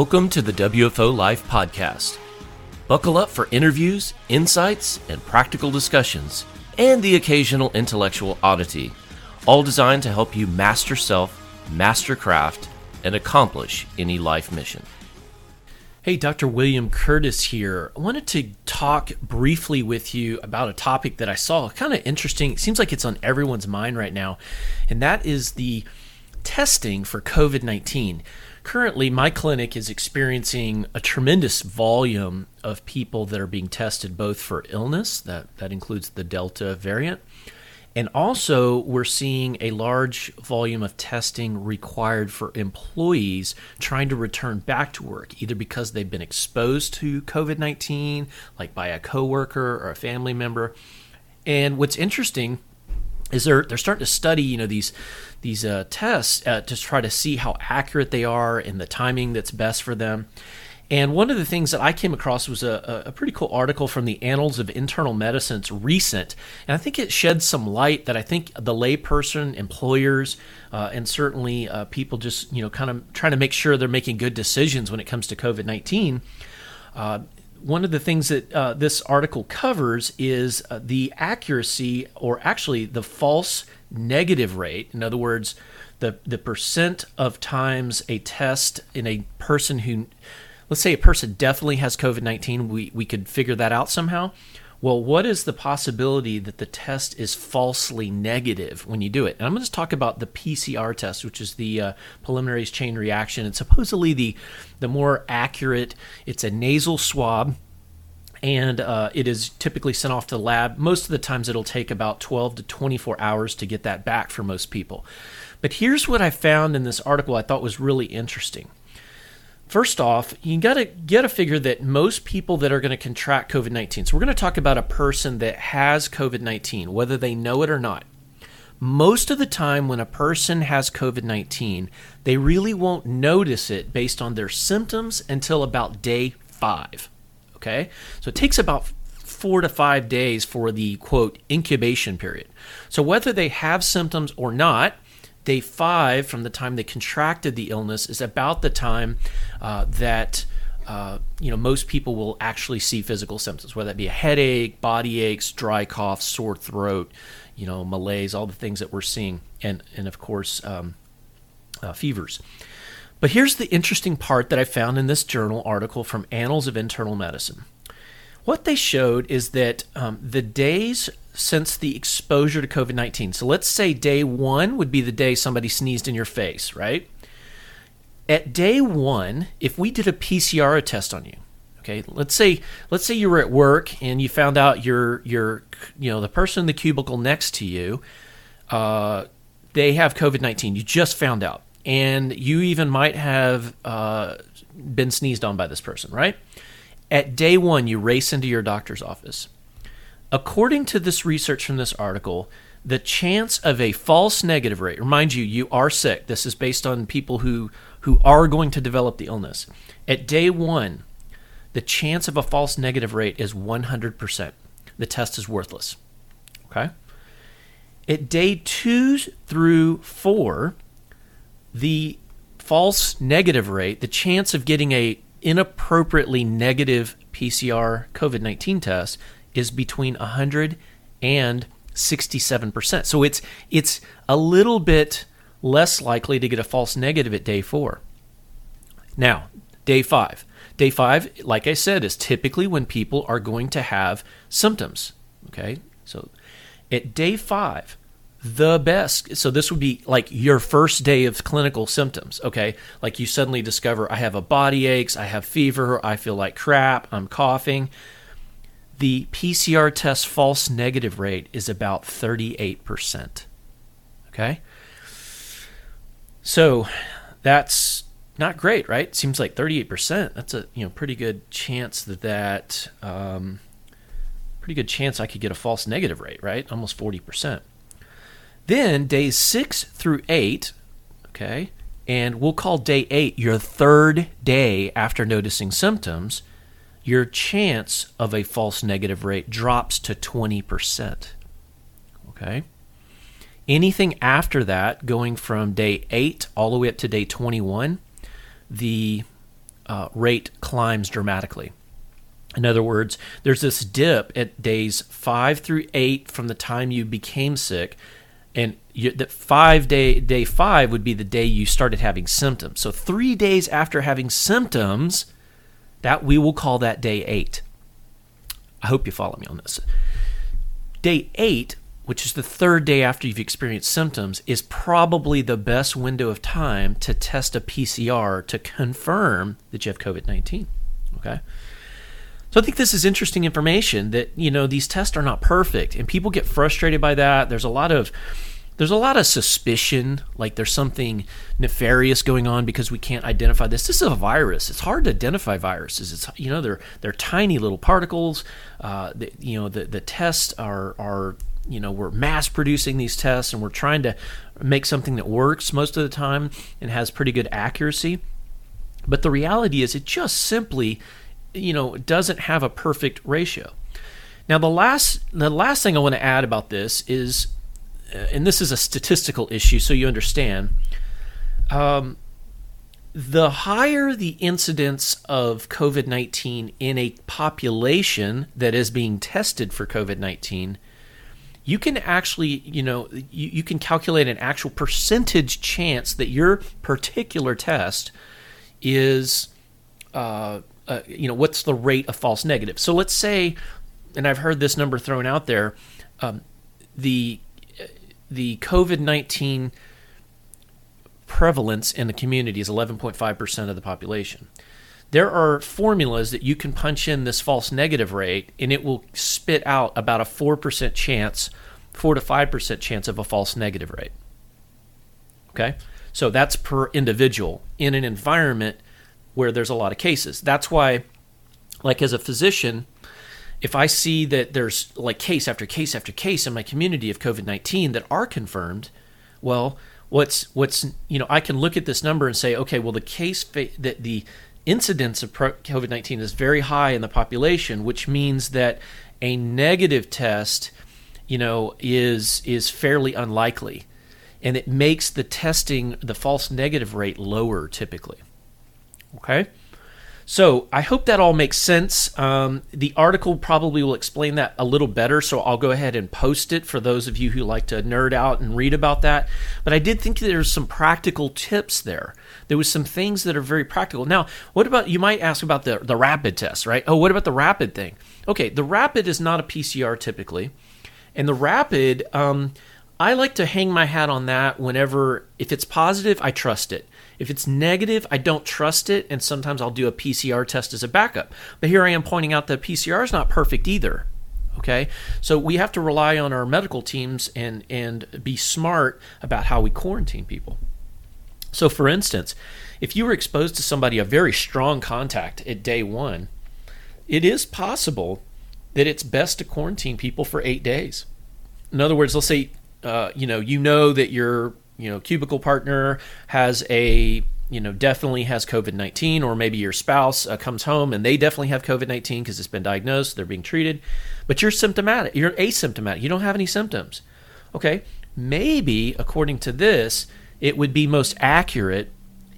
Welcome to the WFO Life Podcast. Buckle up for interviews, insights, and practical discussions, and the occasional intellectual oddity, all designed to help you master self, master craft, and accomplish any life mission. Hey, Dr. William Curtis here. I wanted to talk briefly with you about a topic that I saw kind of interesting. It seems like it's on everyone's mind right now, and that is the testing for COVID 19 currently my clinic is experiencing a tremendous volume of people that are being tested both for illness that that includes the delta variant and also we're seeing a large volume of testing required for employees trying to return back to work either because they've been exposed to COVID-19 like by a coworker or a family member. And what's interesting is they're they're starting to study you know these these uh, tests uh, to try to see how accurate they are and the timing that's best for them. And one of the things that I came across was a, a pretty cool article from the Annals of Internal Medicine's recent, and I think it sheds some light that I think the layperson, employers, uh, and certainly uh, people just you know kind of trying to make sure they're making good decisions when it comes to COVID nineteen. Uh, one of the things that uh, this article covers is uh, the accuracy, or actually the false negative rate. In other words, the the percent of times a test in a person who, let's say, a person definitely has COVID nineteen, we we could figure that out somehow. Well, what is the possibility that the test is falsely negative when you do it? And I'm going to talk about the PCR test, which is the uh, polymerase chain reaction. It's supposedly the the more accurate. It's a nasal swab and uh, it is typically sent off to the lab. Most of the times, it'll take about 12 to 24 hours to get that back for most people. But here's what I found in this article I thought was really interesting. First off, you got to get a figure that most people that are going to contract COVID 19, so we're going to talk about a person that has COVID 19, whether they know it or not. Most of the time, when a person has COVID 19, they really won't notice it based on their symptoms until about day five. Okay? So it takes about four to five days for the quote incubation period. So whether they have symptoms or not, day five from the time they contracted the illness is about the time uh, that uh, you know most people will actually see physical symptoms, whether that be a headache, body aches, dry cough, sore throat, you know, malaise, all the things that we're seeing, and and of course um, uh, fevers. But here's the interesting part that I found in this journal article from Annals of Internal Medicine. What they showed is that um, the days since the exposure to COVID 19, so let's say day one would be the day somebody sneezed in your face, right? At day one, if we did a PCR test on you, okay, let's say let's say you were at work and you found out your your you know the person in the cubicle next to you, uh, they have COVID nineteen. You just found out, and you even might have uh, been sneezed on by this person, right? At day one, you race into your doctor's office. According to this research from this article, the chance of a false negative rate, remind you, you are sick. This is based on people who, who are going to develop the illness. At day one, the chance of a false negative rate is 100%. The test is worthless. Okay? At day two through four, the false negative rate, the chance of getting a inappropriately negative PCR COVID 19 test is between 100 and 67%. So it's it's a little bit less likely to get a false negative at day 4. Now, day 5. Day 5, like I said, is typically when people are going to have symptoms, okay? So at day 5, the best. So this would be like your first day of clinical symptoms, okay? Like you suddenly discover I have a body aches, I have fever, I feel like crap, I'm coughing. The PCR test false negative rate is about 38%. Okay? So that's not great, right? Seems like 38%. That's a, you know, pretty good chance that that um, pretty good chance I could get a false negative rate, right? Almost 40%. Then days six through eight, okay, and we'll call day eight your third day after noticing symptoms, your chance of a false negative rate drops to 20%. Okay? Anything after that, going from day 8 all the way up to day 21, the uh, rate climbs dramatically. In other words, there's this dip at days five through eight from the time you became sick, and you, that five day day five would be the day you started having symptoms. So three days after having symptoms, that we will call that day eight. I hope you follow me on this. Day eight, which is the third day after you've experienced symptoms, is probably the best window of time to test a PCR to confirm that you have COVID 19. Okay. So I think this is interesting information that, you know, these tests are not perfect and people get frustrated by that. There's a lot of there's a lot of suspicion like there's something nefarious going on because we can't identify this. This is a virus. It's hard to identify viruses. It's you know they're they're tiny little particles. Uh, the, you know the, the tests are are you know we're mass producing these tests and we're trying to make something that works most of the time and has pretty good accuracy. But the reality is it just simply you know doesn't have a perfect ratio. Now the last the last thing i want to add about this is and this is a statistical issue, so you understand. Um, the higher the incidence of COVID 19 in a population that is being tested for COVID 19, you can actually, you know, you, you can calculate an actual percentage chance that your particular test is, uh, uh, you know, what's the rate of false negatives. So let's say, and I've heard this number thrown out there, um, the the COVID 19 prevalence in the community is 11.5% of the population. There are formulas that you can punch in this false negative rate, and it will spit out about a 4% chance, 4 to 5% chance of a false negative rate. Okay? So that's per individual in an environment where there's a lot of cases. That's why, like as a physician, if I see that there's like case after case after case in my community of COVID 19 that are confirmed, well, what's what's you know I can look at this number and say, okay, well the case fa- that the incidence of COVID 19 is very high in the population, which means that a negative test, you know, is is fairly unlikely, and it makes the testing the false negative rate lower typically. Okay. So I hope that all makes sense. Um, the article probably will explain that a little better, so I'll go ahead and post it for those of you who like to nerd out and read about that. But I did think there's some practical tips there. There was some things that are very practical. Now, what about you might ask about the the rapid test, right? Oh, what about the rapid thing? Okay, the rapid is not a PCR typically, and the rapid. Um, I like to hang my hat on that whenever, if it's positive, I trust it. If it's negative, I don't trust it, and sometimes I'll do a PCR test as a backup. But here I am pointing out that PCR is not perfect either. Okay, so we have to rely on our medical teams and and be smart about how we quarantine people. So, for instance, if you were exposed to somebody a very strong contact at day one, it is possible that it's best to quarantine people for eight days. In other words, let's say uh, you know you know that you're you know cubicle partner has a you know definitely has covid-19 or maybe your spouse uh, comes home and they definitely have covid-19 because it's been diagnosed they're being treated but you're symptomatic you're asymptomatic you don't have any symptoms. Okay? Maybe according to this it would be most accurate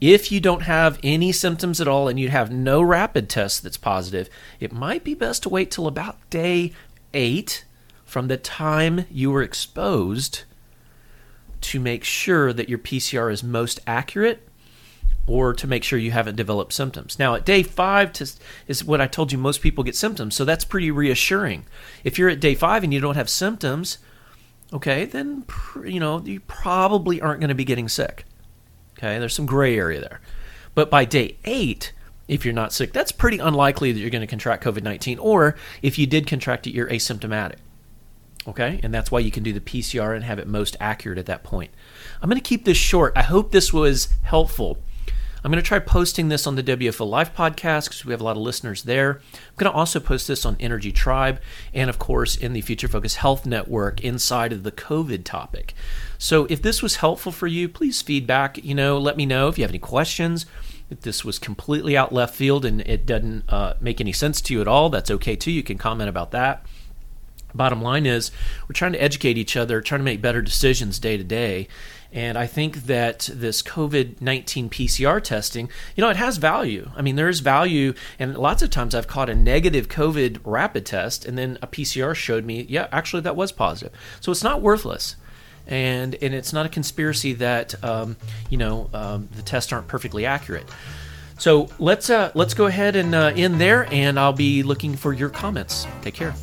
if you don't have any symptoms at all and you have no rapid test that's positive it might be best to wait till about day 8 from the time you were exposed to make sure that your PCR is most accurate or to make sure you haven't developed symptoms. Now, at day five to, is what I told you most people get symptoms, so that's pretty reassuring. If you're at day five and you don't have symptoms, okay, then you know you probably aren't going to be getting sick. Okay, there's some gray area there, but by day eight, if you're not sick, that's pretty unlikely that you're going to contract COVID 19, or if you did contract it, you're asymptomatic. Okay, and that's why you can do the PCR and have it most accurate at that point. I'm going to keep this short. I hope this was helpful. I'm going to try posting this on the WFO Life podcast because we have a lot of listeners there. I'm going to also post this on Energy Tribe and, of course, in the Future Focus Health Network inside of the COVID topic. So, if this was helpful for you, please feedback. You know, let me know if you have any questions. If this was completely out left field and it doesn't uh, make any sense to you at all, that's okay too. You can comment about that. Bottom line is, we're trying to educate each other, trying to make better decisions day to day. And I think that this COVID 19 PCR testing, you know, it has value. I mean, there is value. And lots of times I've caught a negative COVID rapid test, and then a PCR showed me, yeah, actually, that was positive. So it's not worthless. And, and it's not a conspiracy that um, you know um, the tests aren't perfectly accurate. So let's uh, let's go ahead and uh, end there, and I'll be looking for your comments. Take care.